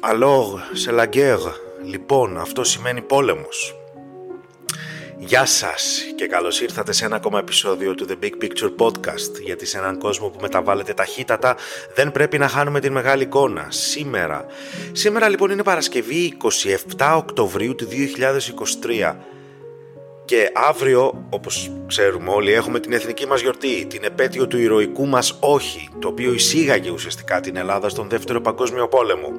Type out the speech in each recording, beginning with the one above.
Alors, c'est la guerre. Λοιπόν, αυτό σημαίνει πόλεμος. Γεια σας και καλώς ήρθατε σε ένα ακόμα επεισόδιο του The Big Picture Podcast γιατί σε έναν κόσμο που μεταβάλλεται ταχύτατα δεν πρέπει να χάνουμε την μεγάλη εικόνα. Σήμερα. Σήμερα λοιπόν είναι Παρασκευή 27 Οκτωβρίου του 2023 και αύριο, όπως ξέρουμε όλοι, έχουμε την εθνική μας γιορτή, την επέτειο του ηρωικού μας όχι, το οποίο εισήγαγε ουσιαστικά την Ελλάδα στον δεύτερο παγκόσμιο πόλεμο.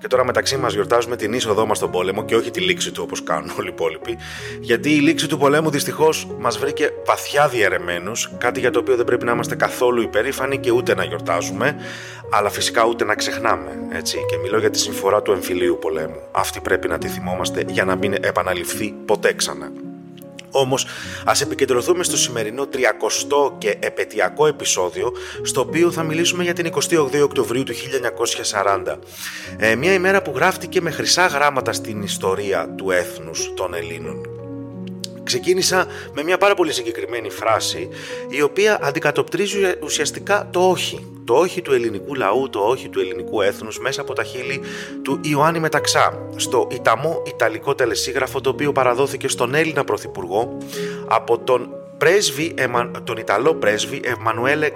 Και τώρα μεταξύ μας γιορτάζουμε την είσοδό μας στον πόλεμο και όχι τη λήξη του όπως κάνουν όλοι οι υπόλοιποι, γιατί η λήξη του πολέμου δυστυχώς μας βρήκε βαθιά διαιρεμένους, κάτι για το οποίο δεν πρέπει να είμαστε καθόλου υπερήφανοι και ούτε να γιορτάζουμε, αλλά φυσικά ούτε να ξεχνάμε, έτσι. Και μιλώ για τη συμφορά του εμφυλίου πολέμου. Αυτή πρέπει να τη θυμόμαστε για να μην επαναληφθεί ποτέ ξανά. Όμως ας επικεντρωθούμε στο σημερινό 30ο και επαιτειακό επεισόδιο στο οποίο θα μιλήσουμε για την 28 Οκτωβρίου του 1940. Ε, μια ημέρα που γράφτηκε με χρυσά γράμματα στην ιστορία του έθνους των Ελλήνων. Ξεκίνησα με μια πάρα πολύ συγκεκριμένη φράση η οποία αντικατοπτρίζει ουσιαστικά το όχι. Το όχι του ελληνικού λαού, το όχι του ελληνικού έθνους μέσα από τα χείλη του Ιωάννη Μεταξά στο Ιταμό Ιταλικό τελεσίγραφο το οποίο παραδόθηκε στον Έλληνα Πρωθυπουργό από τον πρέσβη, τον Ιταλό πρέσβη Εμμανουέλε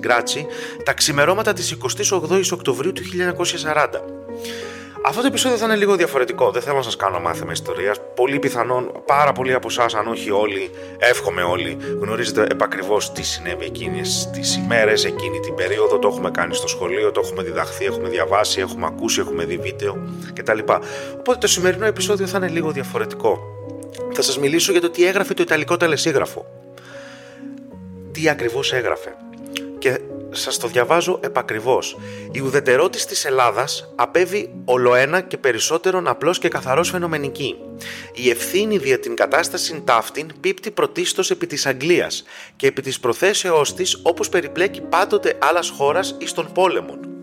Γκράτσι τα ξημερώματα της 28 Οκτωβρίου του 1940. Αυτό το επεισόδιο θα είναι λίγο διαφορετικό. Δεν θέλω να σας κάνω μάθημα ιστορίας. Πολύ πιθανόν πάρα πολλοί από εσάς, αν όχι όλοι, εύχομαι όλοι, γνωρίζετε επακριβώς τι συνέβη εκείνες τις ημέρες, εκείνη την περίοδο. Το έχουμε κάνει στο σχολείο, το έχουμε διδαχθεί, έχουμε διαβάσει, έχουμε ακούσει, έχουμε δει βίντεο κτλ. Οπότε το σημερινό επεισόδιο θα είναι λίγο διαφορετικό. Θα σας μιλήσω για το τι έγραφε το Ιταλικό τελεσίγραφο. Τι ακριβώς έγραφε. Και σας το διαβάζω επακριβώς. Η ουδετερότητα της Ελλάδας απέβει ολοένα και περισσότερον απλώς και καθαρός φαινομενική. Η ευθύνη δια την κατάσταση ταύτην πίπτει πρωτίστως επί της Αγγλίας και επί της προθέσεώς της όπως περιπλέκει πάντοτε άλλας χώρας εις των πόλεμων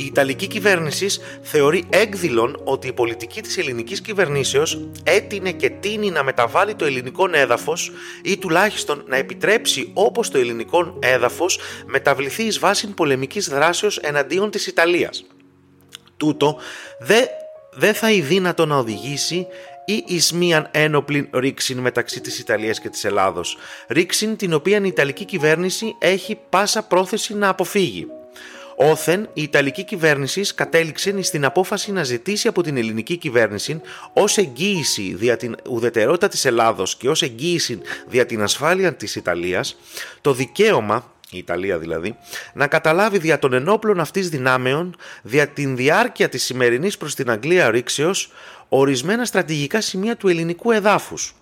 η Ιταλική κυβέρνησης θεωρεί έκδηλον ότι η πολιτική της ελληνικής κυβερνήσεως έτεινε και τίνει να μεταβάλει το ελληνικό έδαφος ή τουλάχιστον να επιτρέψει όπως το ελληνικό έδαφος μεταβληθεί εις βάση πολεμικής δράσεως εναντίον της Ιταλίας. Τούτο δεν δε θα είναι δύνατο να οδηγήσει ή εις μίαν ένοπλην ρήξην μεταξύ της Ιταλίας και της Ελλάδος. Ρήξην την οποία η Ιταλική κυβέρνηση έχει πάσα πρόθεση να αποφύγει. Όθεν, η Ιταλική κυβέρνηση κατέληξε στην απόφαση να ζητήσει από την ελληνική κυβέρνηση ως εγγύηση δια την ουδετερότητα της Ελλάδος και ως εγγύηση δια την ασφάλεια της Ιταλίας το δικαίωμα η Ιταλία δηλαδή, να καταλάβει δια των ενόπλων αυτής δυνάμεων, δια την διάρκεια της σημερινής προς την Αγγλία ρήξεως, ορισμένα στρατηγικά σημεία του ελληνικού εδάφους,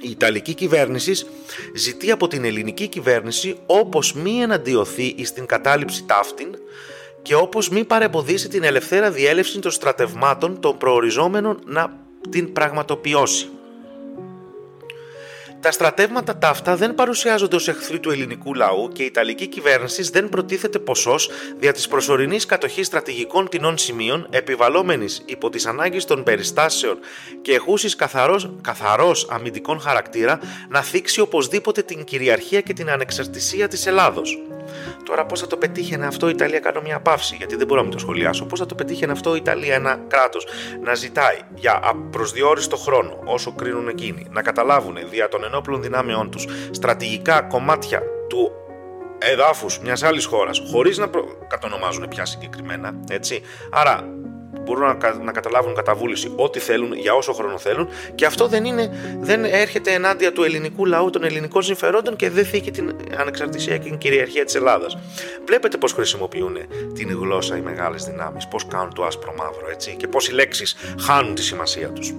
η Ιταλική κυβέρνηση ζητεί από την ελληνική κυβέρνηση όπως μη εναντιωθεί στην κατάληψη ταύτην και όπως μη παρεμποδίσει την ελευθέρα διέλευση των στρατευμάτων των προοριζόμενων να την πραγματοποιώσει. Τα στρατεύματα ταύτα δεν παρουσιάζονται ως εχθροί του ελληνικού λαού και η Ιταλική κυβέρνηση δεν προτίθεται ποσός δια της προσωρινής κατοχής στρατηγικών τεινών σημείων επιβαλόμενη υπό τις ανάγκες των περιστάσεων και εχούσης καθαρός αμυντικών χαρακτήρα να θίξει οπωσδήποτε την κυριαρχία και την ανεξαρτησία της Ελλάδος. Τώρα, πώς θα το πετύχαινε αυτό η Ιταλία, κάνω μια παύση, γιατί δεν μπορώ να το σχολιάσω. Πώς θα το πετύχαινε αυτό η Ιταλία, ένα κράτος, να ζητάει για προσδιορίστο χρόνο, όσο κρίνουν εκείνοι, να καταλάβουν δια των ενόπλων δυνάμεών τους στρατηγικά κομμάτια του εδάφους μιας άλλης χώρας, χωρίς να προ... κατονομάζουν πια συγκεκριμένα, έτσι. Άρα, μπορούν να, να καταλάβουν κατά βούληση ό,τι θέλουν για όσο χρόνο θέλουν και αυτό δεν, είναι, δεν έρχεται ενάντια του ελληνικού λαού των ελληνικών συμφερόντων και δεν θίγει την ανεξαρτησία και την κυριαρχία της Ελλάδας. Βλέπετε πώς χρησιμοποιούν την γλώσσα οι μεγάλες δυνάμεις, πώς κάνουν το άσπρο μαύρο έτσι, και πώς οι λέξεις χάνουν τη σημασία τους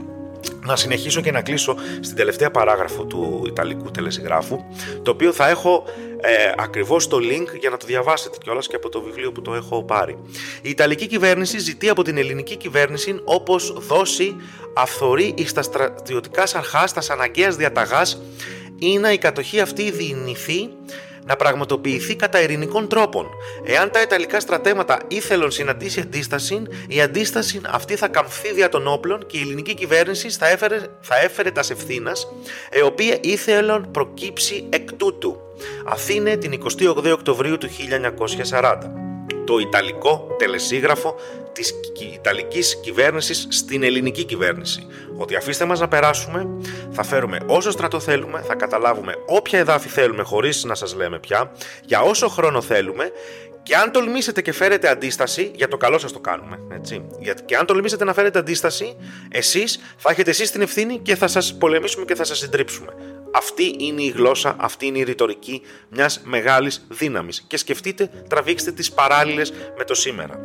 να συνεχίσω και να κλείσω στην τελευταία παράγραφο του Ιταλικού τελεσυγράφου, το οποίο θα έχω ε, ακριβώς το link για να το διαβάσετε κιόλας και από το βιβλίο που το έχω πάρει. Η Ιταλική κυβέρνηση ζητεί από την ελληνική κυβέρνηση όπως δώσει αυθορή εις τα στρατιωτικά αρχά στα αναγκαίας διαταγάς ή να η κατοχή αυτή διηνυθεί να πραγματοποιηθεί κατά ειρηνικών τρόπων. Εάν τα Ιταλικά στρατέματα ήθελον συναντήσει αντίσταση, η αντίσταση αυτή θα καμφθεί δια των όπλων και η ελληνική κυβέρνηση θα έφερε, θα έφερε τας ευθύνας, η οποία ήθελον προκύψει εκ τούτου. Αθήνε την 28 Οκτωβρίου του 1940. Το Ιταλικό τελεσίγραφο της Ιταλικής κυβέρνησης στην ελληνική κυβέρνηση. Ότι αφήστε μας να περάσουμε, θα φέρουμε όσο στρατό θέλουμε, θα καταλάβουμε όποια εδάφη θέλουμε χωρίς να σας λέμε πια, για όσο χρόνο θέλουμε και αν τολμήσετε και φέρετε αντίσταση, για το καλό σας το κάνουμε. Έτσι. Και αν τολμήσετε να φέρετε αντίσταση, εσείς θα έχετε εσείς την ευθύνη και θα σας πολεμήσουμε και θα σας συντρίψουμε. Αυτή είναι η γλώσσα, αυτή είναι η ρητορική μιας μεγάλης δύναμης. Και σκεφτείτε, τραβήξτε τις παράλληλες με το σήμερα.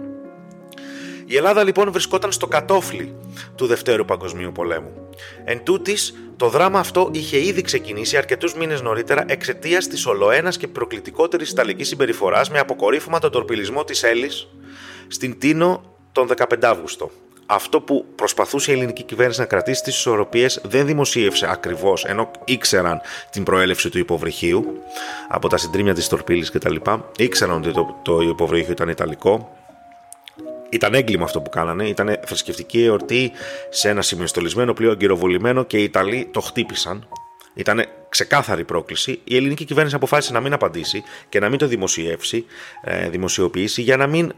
Η Ελλάδα λοιπόν βρισκόταν στο κατόφλι του Δευτέρου Παγκοσμίου Πολέμου. Εν τούτης, το δράμα αυτό είχε ήδη ξεκινήσει αρκετούς μήνες νωρίτερα εξαιτίας της ολοένας και προκλητικότερης ιταλικής συμπεριφοράς με αποκορύφωμα τον τορπιλισμό της Έλλης στην Τίνο τον 15 Αύγουστο. Αυτό που προσπαθούσε η ελληνική κυβέρνηση να κρατήσει τις ισορροπίες δεν δημοσίευσε ακριβώς, ενώ ήξεραν την προέλευση του υποβρυχίου από τα συντρίμια της Τορπίλης κτλ. Ήξεραν ότι το, το υποβρύχιο ήταν Ιταλικό, ήταν έγκλημα αυτό που κάνανε. Ήταν θρησκευτική εορτή σε ένα σημειοστολισμένο πλοίο αγκυροβολημένο και οι Ιταλοί το χτύπησαν. Ήταν ξεκάθαρη πρόκληση. Η ελληνική κυβέρνηση αποφάσισε να μην απαντήσει και να μην το δημοσιεύσει, ε, δημοσιοποιήσει για να μην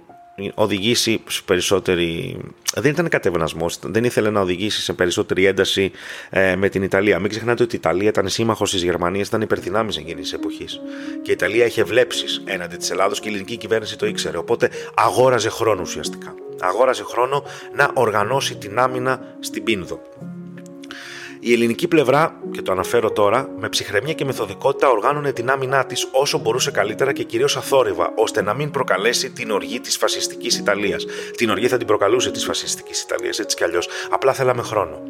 οδηγήσει σε περισσότερη. Δεν ήταν κατεβενασμό, δεν ήθελε να οδηγήσει σε περισσότερη ένταση ε, με την Ιταλία. Μην ξεχνάτε ότι η Ιταλία ήταν σύμμαχος της Γερμανίας, ήταν υπερδυνάμεις εκείνης της εποχής. Και η Ιταλία είχε βλέψεις έναντι της Ελλάδος και η ελληνική κυβέρνηση το ήξερε. Οπότε αγόραζε χρόνο ουσιαστικά. Αγόραζε χρόνο να οργανώσει την άμυνα στην Πίνδο. Η ελληνική πλευρά, και το αναφέρω τώρα, με ψυχραιμία και μεθοδικότητα οργάνωνε την άμυνά της όσο μπορούσε καλύτερα και κυρίως αθόρυβα, ώστε να μην προκαλέσει την οργή της φασιστικής Ιταλίας. Την οργή θα την προκαλούσε της φασιστικής Ιταλίας, έτσι κι αλλιώς. Απλά θέλαμε χρόνο.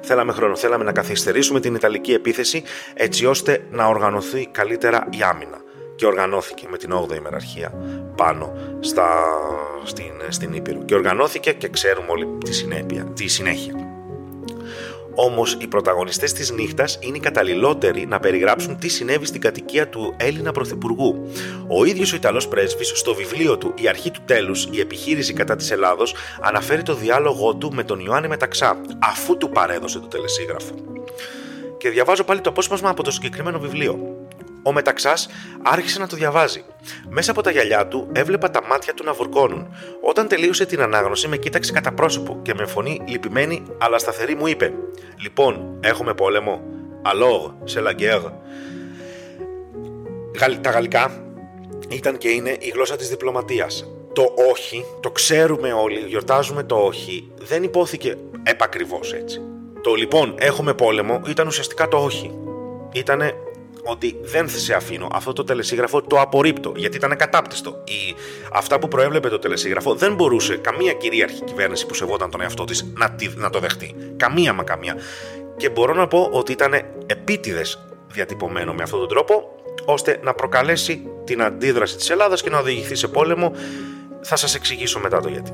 Θέλαμε χρόνο, θέλαμε να καθυστερήσουμε την Ιταλική επίθεση έτσι ώστε να οργανωθεί καλύτερα η άμυνα. Και οργανώθηκε με την 8η ημεραρχία πάνω στα, στην, στην Ήπειρο. Και οργανώθηκε και ξέρουμε όλοι τη, συνέπεια, τη συνέχεια. Όμως οι πρωταγωνιστές της νύχτας είναι οι καταλληλότεροι να περιγράψουν τι συνέβη στην κατοικία του Έλληνα Πρωθυπουργού. Ο ίδιος ο Ιταλός πρέσβης, στο βιβλίο του Η Αρχή του Τέλους, η επιχείρηση κατά της Ελλάδος, αναφέρει το διάλογό του με τον Ιωάννη Μεταξά, αφού του παρέδωσε το τελεσίγραφο. Και διαβάζω πάλι το απόσπασμα από το συγκεκριμένο βιβλίο. Ο μεταξάς άρχισε να το διαβάζει. Μέσα από τα γυαλιά του έβλεπα τα μάτια του να βουρκώνουν. Όταν τελείωσε την ανάγνωση, με κοίταξε κατά πρόσωπο και με φωνή λυπημένη αλλά σταθερή μου είπε: Λοιπόν, έχουμε πόλεμο. Alors, σε la guerre. Τα γαλλικά ήταν και είναι η γλώσσα της διπλωματίας. Το όχι, το ξέρουμε όλοι, γιορτάζουμε το όχι, δεν υπόθηκε επακριβώς έτσι. Το λοιπόν έχουμε πόλεμο ήταν ουσιαστικά το όχι. Ήτανε ότι δεν σε αφήνω. Αυτό το τελεσίγραφο το απορρίπτω, γιατί ήταν κατάπτυστο. Η... Αυτά που προέβλεπε το τελεσίγραφο δεν μπορούσε καμία κυρίαρχη κυβέρνηση που σεβόταν τον εαυτό της να, να το δεχτεί. Καμία μα καμία. Και μπορώ να πω ότι ήταν επίτηδες διατυπωμένο με αυτόν τον τρόπο, ώστε να προκαλέσει την αντίδραση της Ελλάδας και να οδηγηθεί σε πόλεμο. Θα σας εξηγήσω μετά το γιατί.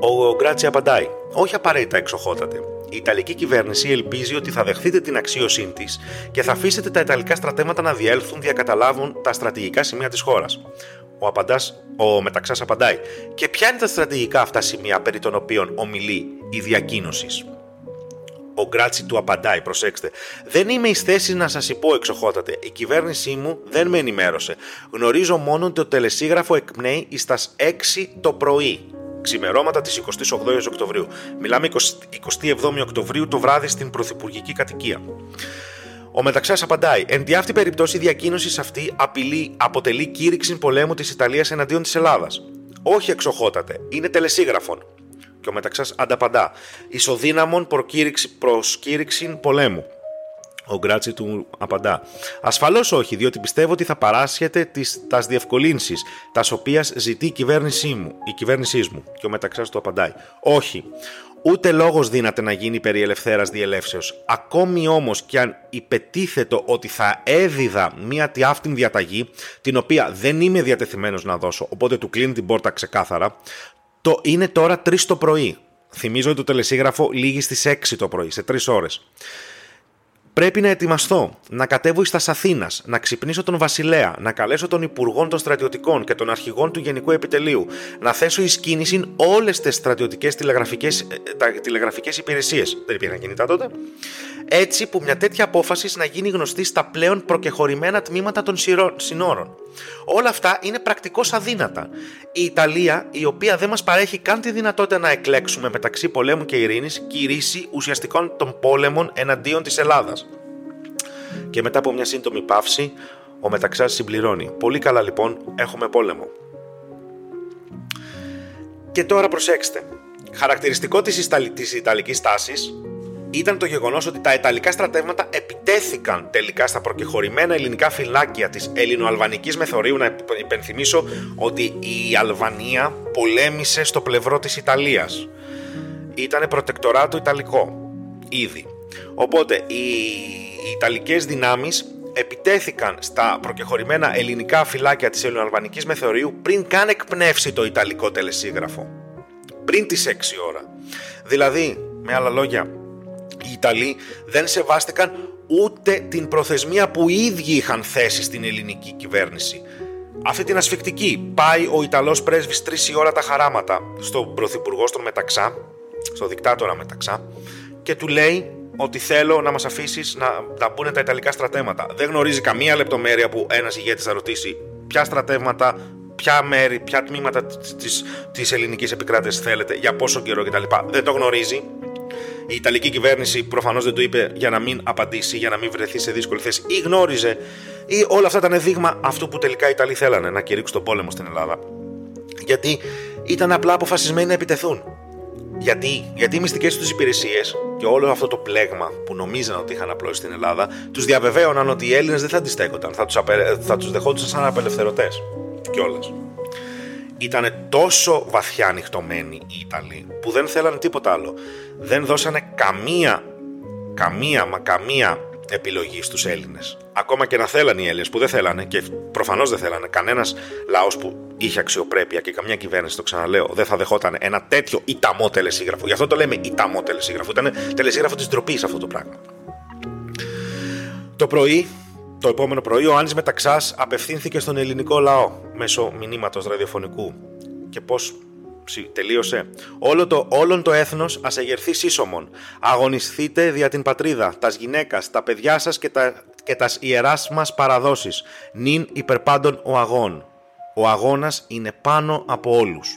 Ο Γκράτσι απαντάει: Όχι απαραίτητα εξοχότατε. Η Ιταλική κυβέρνηση ελπίζει ότι θα δεχθείτε την αξίωσή της και θα αφήσετε τα Ιταλικά στρατεύματα να διέλθουν διακαταλάβουν τα στρατηγικά σημεία της χώρας. Ο, απαντάς, ο Μεταξάς απαντάει: Και ποια είναι τα στρατηγικά αυτά σημεία περί των οποίων ομιλεί η διακοίνωση. Ο Γκράτσι του απαντάει: Προσέξτε, δεν είμαι εις θέση να σας υπό εξοχότατε. Η κυβέρνησή μου δεν με ενημέρωσε. Γνωρίζω μόνο ότι το τελεσίγραφο εκπνέει εις τας 6 το πρωί ξημερώματα της 28η Οκτωβρίου. Μιλάμε 27η Οκτωβρίου το βράδυ στην Πρωθυπουργική κατοικία. Ο Μεταξάς απαντάει: Εν τη αυτή περιπτώσει, η διακοίνωση αυτή απειλή, αποτελεί κήρυξη πολέμου της Ιταλίας εναντίον της Ελλάδας. Όχι εξοχότατε, είναι τελεσίγραφον. Και ο Μεταξάς ανταπαντά: Ισοδύναμον προσκήρυξη πολέμου. Ο Γκράτσι του απαντά. Ασφαλώς όχι, διότι πιστεύω ότι θα παράσχετε τις, τας διευκολύνσεις τας οποίας ζητεί η κυβέρνησή μου. Η κυβέρνησής μου. Και ο Μεταξάς του απαντάει. Όχι. Ούτε λόγος δύναται να γίνει περί ελευθέρας διελεύσεως. Ακόμη όμως και αν υπετίθετο ότι θα έδιδα μία τιάφτην διαταγή, την οποία δεν είμαι διατεθειμένος να δώσω, οπότε του κλείνει την πόρτα ξεκάθαρα, το είναι τώρα 3 το πρωί. Θυμίζω ότι το τελεσίγραφο λήγει στις 6 το πρωί, σε 3 ώρες Πρέπει να ετοιμαστώ, να κατέβω στα Αθήνας, να ξυπνήσω τον Βασιλέα, να καλέσω τον Υπουργό των Στρατιωτικών και τον Αρχηγών του Γενικού Επιτελείου, να θέσω εις κίνηση όλες τι στρατιωτικές τηλεγραφικές τηλεγραφικές υπηρεσίες. Δεν υπήρχαν κινητά τότε. Έτσι που μια τέτοια απόφαση να γίνει γνωστή στα πλέον προκεχωρημένα τμήματα των συνόρων. Όλα αυτά είναι πρακτικώς αδύνατα. Η Ιταλία, η οποία δεν μας παρέχει καν τη δυνατότητα να εκλέξουμε μεταξύ πολέμου και ειρήνης, κηρύσσει ουσιαστικών των πόλεμων εναντίον της Ελλάδας. Και μετά από μια σύντομη παύση, ο Μεταξάς συμπληρώνει. Πολύ καλά λοιπόν, έχουμε πόλεμο. Και τώρα προσέξτε. Χαρακτηριστικό της, Ιταλ... της Ιταλικής τάσης ήταν το γεγονός ότι τα Ιταλικά στρατεύματα επιτέθηκαν τελικά στα προκεχωρημένα ελληνικά φυλάκια της Ελληνοαλβανικής Μεθορίου. Να υπενθυμίσω ότι η Αλβανία πολέμησε στο πλευρό της Ιταλίας. Ήτανε προτεκτοράτο Ιταλικό, ήδη. Οπότε οι, οι Ιταλικές δυνάμεις επιτέθηκαν στα προκεχωρημένα ελληνικά φυλάκια της Ελληνοαλβανικής Μεθορίου πριν καν εκπνεύσει το Ιταλικό τελεσίγραφο. Πριν τις 6 ώρα. Δηλαδή, με άλλα λόγια, οι Ιταλοί δεν σεβάστηκαν ούτε την προθεσμία που οι ίδιοι είχαν θέσει στην ελληνική κυβέρνηση. Αυτή την ασφικτική πάει ο Ιταλός πρέσβης τρεις η ώρα τα χαράματα στον πρωθυπουργό στον Μεταξά, στο δικτάτορα Μεταξά και του λέει ότι θέλω να μας αφήσεις να, να μπουν τα Ιταλικά στρατεύματα. Δεν γνωρίζει καμία λεπτομέρεια που ένας ηγέτης θα ρωτήσει ποια στρατεύματα, ποια μέρη, ποια τμήματα της, της ελληνικής επικράτησης θέλετε, για πόσο καιρό κτλ. Δεν το γνωρίζει η Ιταλική κυβέρνηση προφανώς δεν το είπε για να μην απαντήσει, για να μην βρεθεί σε δύσκολη θέση ή γνώριζε, ή όλα αυτά ήταν δείγμα αυτού που τελικά οι Ιταλοί θέλανε να κηρύξουν τον πόλεμο στην Ελλάδα. Γιατί ήταν απλά αποφασισμένοι να επιτεθούν. Γιατί, Γιατί οι μυστικές τους υπηρεσίες και όλο αυτό το πλέγμα που νομίζαν ότι είχαν απλώσει στην Ελλάδα, τους διαβεβαίωναν ότι οι Έλληνες δεν θα αντιστέκονταν, θα τους απε... τους δεχόντουσαν σαν απελευθερωτές. Κιόλας ήταν τόσο βαθιά ανοιχτωμένοι οι Ιταλοί που δεν θέλανε τίποτα άλλο. Δεν δώσανε καμία, καμία, μα καμία επιλογή στους Έλληνες. Ακόμα και να θέλανε οι Έλληνες που δεν θέλανε και προφανώς δεν θέλανε κανένας λαός που είχε αξιοπρέπεια και καμιά κυβέρνηση, το ξαναλέω, δεν θα δεχόταν ένα τέτοιο ιταμό τελεσίγραφο. Γι' αυτό το λέμε ιταμό τελεσίγραφο. Ήταν τελεσίγραφο της ντροπής αυτό το πράγμα. Το πρωί το επόμενο πρωί ο Άννης Μεταξάς απευθύνθηκε στον ελληνικό λαό μέσω μηνύματος ραδιοφωνικού. Και πώς τελείωσε. Όλο το, όλον το έθνος ας εγερθεί σύσσωμον. Αγωνιστείτε δια την πατρίδα, τας γυναίκας, τα παιδιά σας και τα, και τας ιεράς μας παραδόσεις. Νυν υπερπάντων ο αγών. Ο αγώνας είναι πάνω από όλους.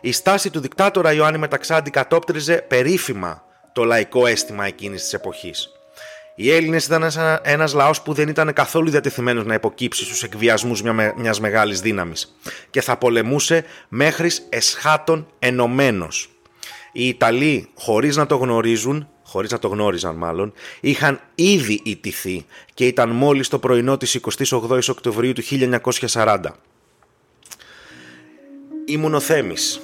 Η στάση του δικτάτορα Ιωάννη Μεταξά αντικατόπτριζε περίφημα το λαϊκό αίσθημα εκείνης της εποχής. Οι Έλληνες ήταν ένα λαός που δεν ήταν καθόλου διατεθειμένος να υποκύψει στους εκβιασμούς μια μεγάλης δύναμης και θα πολεμούσε μέχρι εσχάτων ενωμένος. Οι Ιταλοί, χωρίς να το γνωρίζουν, χωρίς να το γνώριζαν μάλλον, είχαν ήδη ιτηθεί και ήταν μόλις το πρωινό της 28 Οκτωβρίου του 1940. Ήμουν ο Θέμης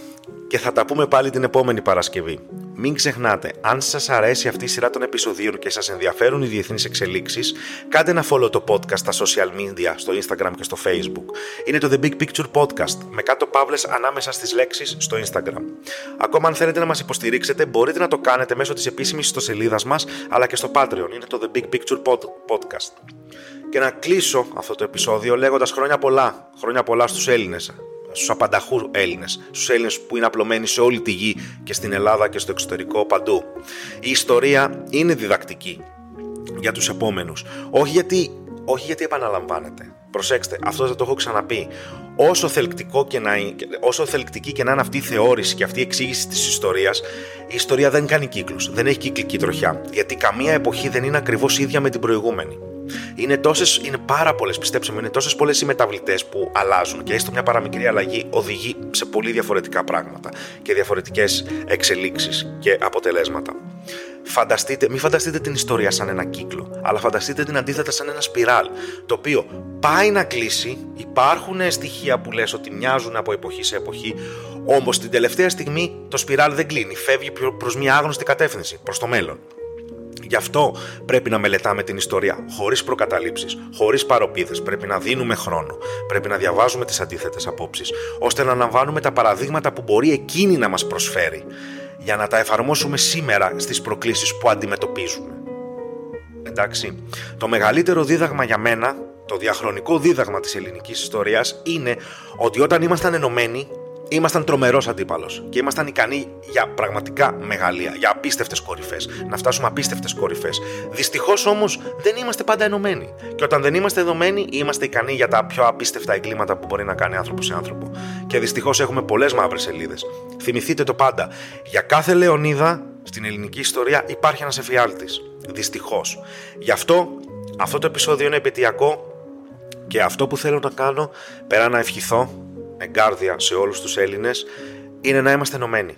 και θα τα πούμε πάλι την επόμενη Παρασκευή. Μην ξεχνάτε, αν σας αρέσει αυτή η σειρά των επεισοδίων και σας ενδιαφέρουν οι διεθνείς εξελίξεις, κάντε ένα follow το podcast στα social media, στο Instagram και στο Facebook. Είναι το The Big Picture Podcast, με κάτω παύλες ανάμεσα στις λέξεις στο Instagram. Ακόμα αν θέλετε να μας υποστηρίξετε, μπορείτε να το κάνετε μέσω της επίσημης ιστοσελίδας μας, αλλά και στο Patreon. Είναι το The Big Picture Podcast. Και να κλείσω αυτό το επεισόδιο λέγοντας χρόνια πολλά, χρόνια πολλά στους Έλληνες στου απανταχού Έλληνες, στους Έλληνες που είναι απλωμένοι σε όλη τη γη και στην Ελλάδα και στο εξωτερικό παντού. Η ιστορία είναι διδακτική για τους επόμενους. Όχι γιατί, όχι γιατί επαναλαμβάνεται. Προσέξτε, αυτό δεν το έχω ξαναπεί. Όσο, θελκτικό και να, όσο θελκτική και να είναι αυτή η θεώρηση και αυτή η εξήγηση της ιστορίας, η ιστορία δεν κάνει κύκλους, δεν έχει κυκλική τροχιά. Γιατί καμία εποχή δεν είναι ακριβώς ίδια με την προηγούμενη. Είναι, τόσες, είναι πάρα πολλές, πιστέψτε είναι τόσες πολλές οι μεταβλητές που αλλάζουν και έστω μια παραμικρή αλλαγή οδηγεί σε πολύ διαφορετικά πράγματα και διαφορετικές εξελίξεις και αποτελέσματα. Φανταστείτε, μην φανταστείτε την ιστορία σαν ένα κύκλο, αλλά φανταστείτε την αντίθετα σαν ένα σπιράλ, το οποίο πάει να κλείσει, υπάρχουν στοιχεία που λες ότι μοιάζουν από εποχή σε εποχή, όμως την τελευταία στιγμή το σπιράλ δεν κλείνει, φεύγει προς μια άγνωστη κατεύθυνση, προς το μέλλον. Γι' αυτό πρέπει να μελετάμε την ιστορία χωρίς προκαταλήψεις, χωρίς παροπίδες. Πρέπει να δίνουμε χρόνο. Πρέπει να διαβάζουμε τις αντίθετες απόψεις, ώστε να αναβάνουμε τα παραδείγματα που μπορεί εκείνη να μας προσφέρει, για να τα εφαρμόσουμε σήμερα στις προκλήσεις που αντιμετωπίζουμε. Εντάξει. Το μεγαλύτερο δίδαγμα για μένα, το διαχρονικό δίδαγμα της ελληνικής ιστορίας είναι ότι όταν ήμασταν ενωμένοι ήμασταν τρομερός αντίπαλος και ήμασταν ικανοί για πραγματικά μεγαλεία, για απίστευτες κορυφές, να φτάσουμε απίστευτες κορυφές. Δυστυχώς όμως δεν είμαστε πάντα ενωμένοι. Και όταν δεν είμαστε ενωμένοι, είμαστε ικανοί για τα πιο απίστευτα εγκλήματα που μπορεί να κάνει άνθρωπος σε άνθρωπο. Και δυστυχώς έχουμε πολλές μαύρες σελίδες. Θυμηθείτε το πάντα. Για κάθε Λεωνίδα στην ελληνική ιστορία υπάρχει ένας εφιάλτης. Δυστυχώς. Γι' αυτό αυτό το επεισόδιο είναι επαιτειακό και αυτό που θέλω να κάνω, πέρα να ευχηθώ εγκάρδια σε όλους τους Έλληνες είναι να είμαστε ενωμένοι.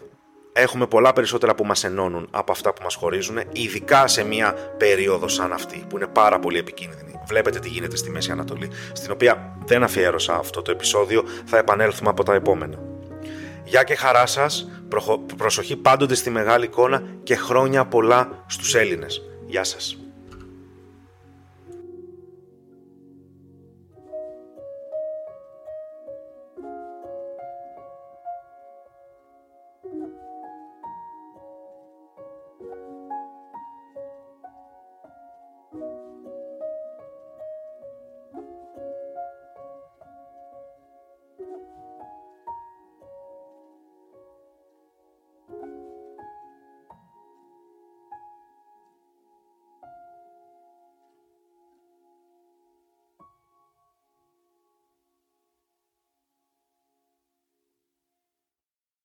Έχουμε πολλά περισσότερα που μας ενώνουν από αυτά που μας χωρίζουν, ειδικά σε μια περίοδο σαν αυτή, που είναι πάρα πολύ επικίνδυνη. Βλέπετε τι γίνεται στη Μέση Ανατολή, στην οποία δεν αφιέρωσα αυτό το επεισόδιο, θα επανέλθουμε από τα επόμενα. Γεια και χαρά σας, προσοχή πάντοτε στη μεγάλη εικόνα και χρόνια πολλά στους Έλληνες. Γεια σας.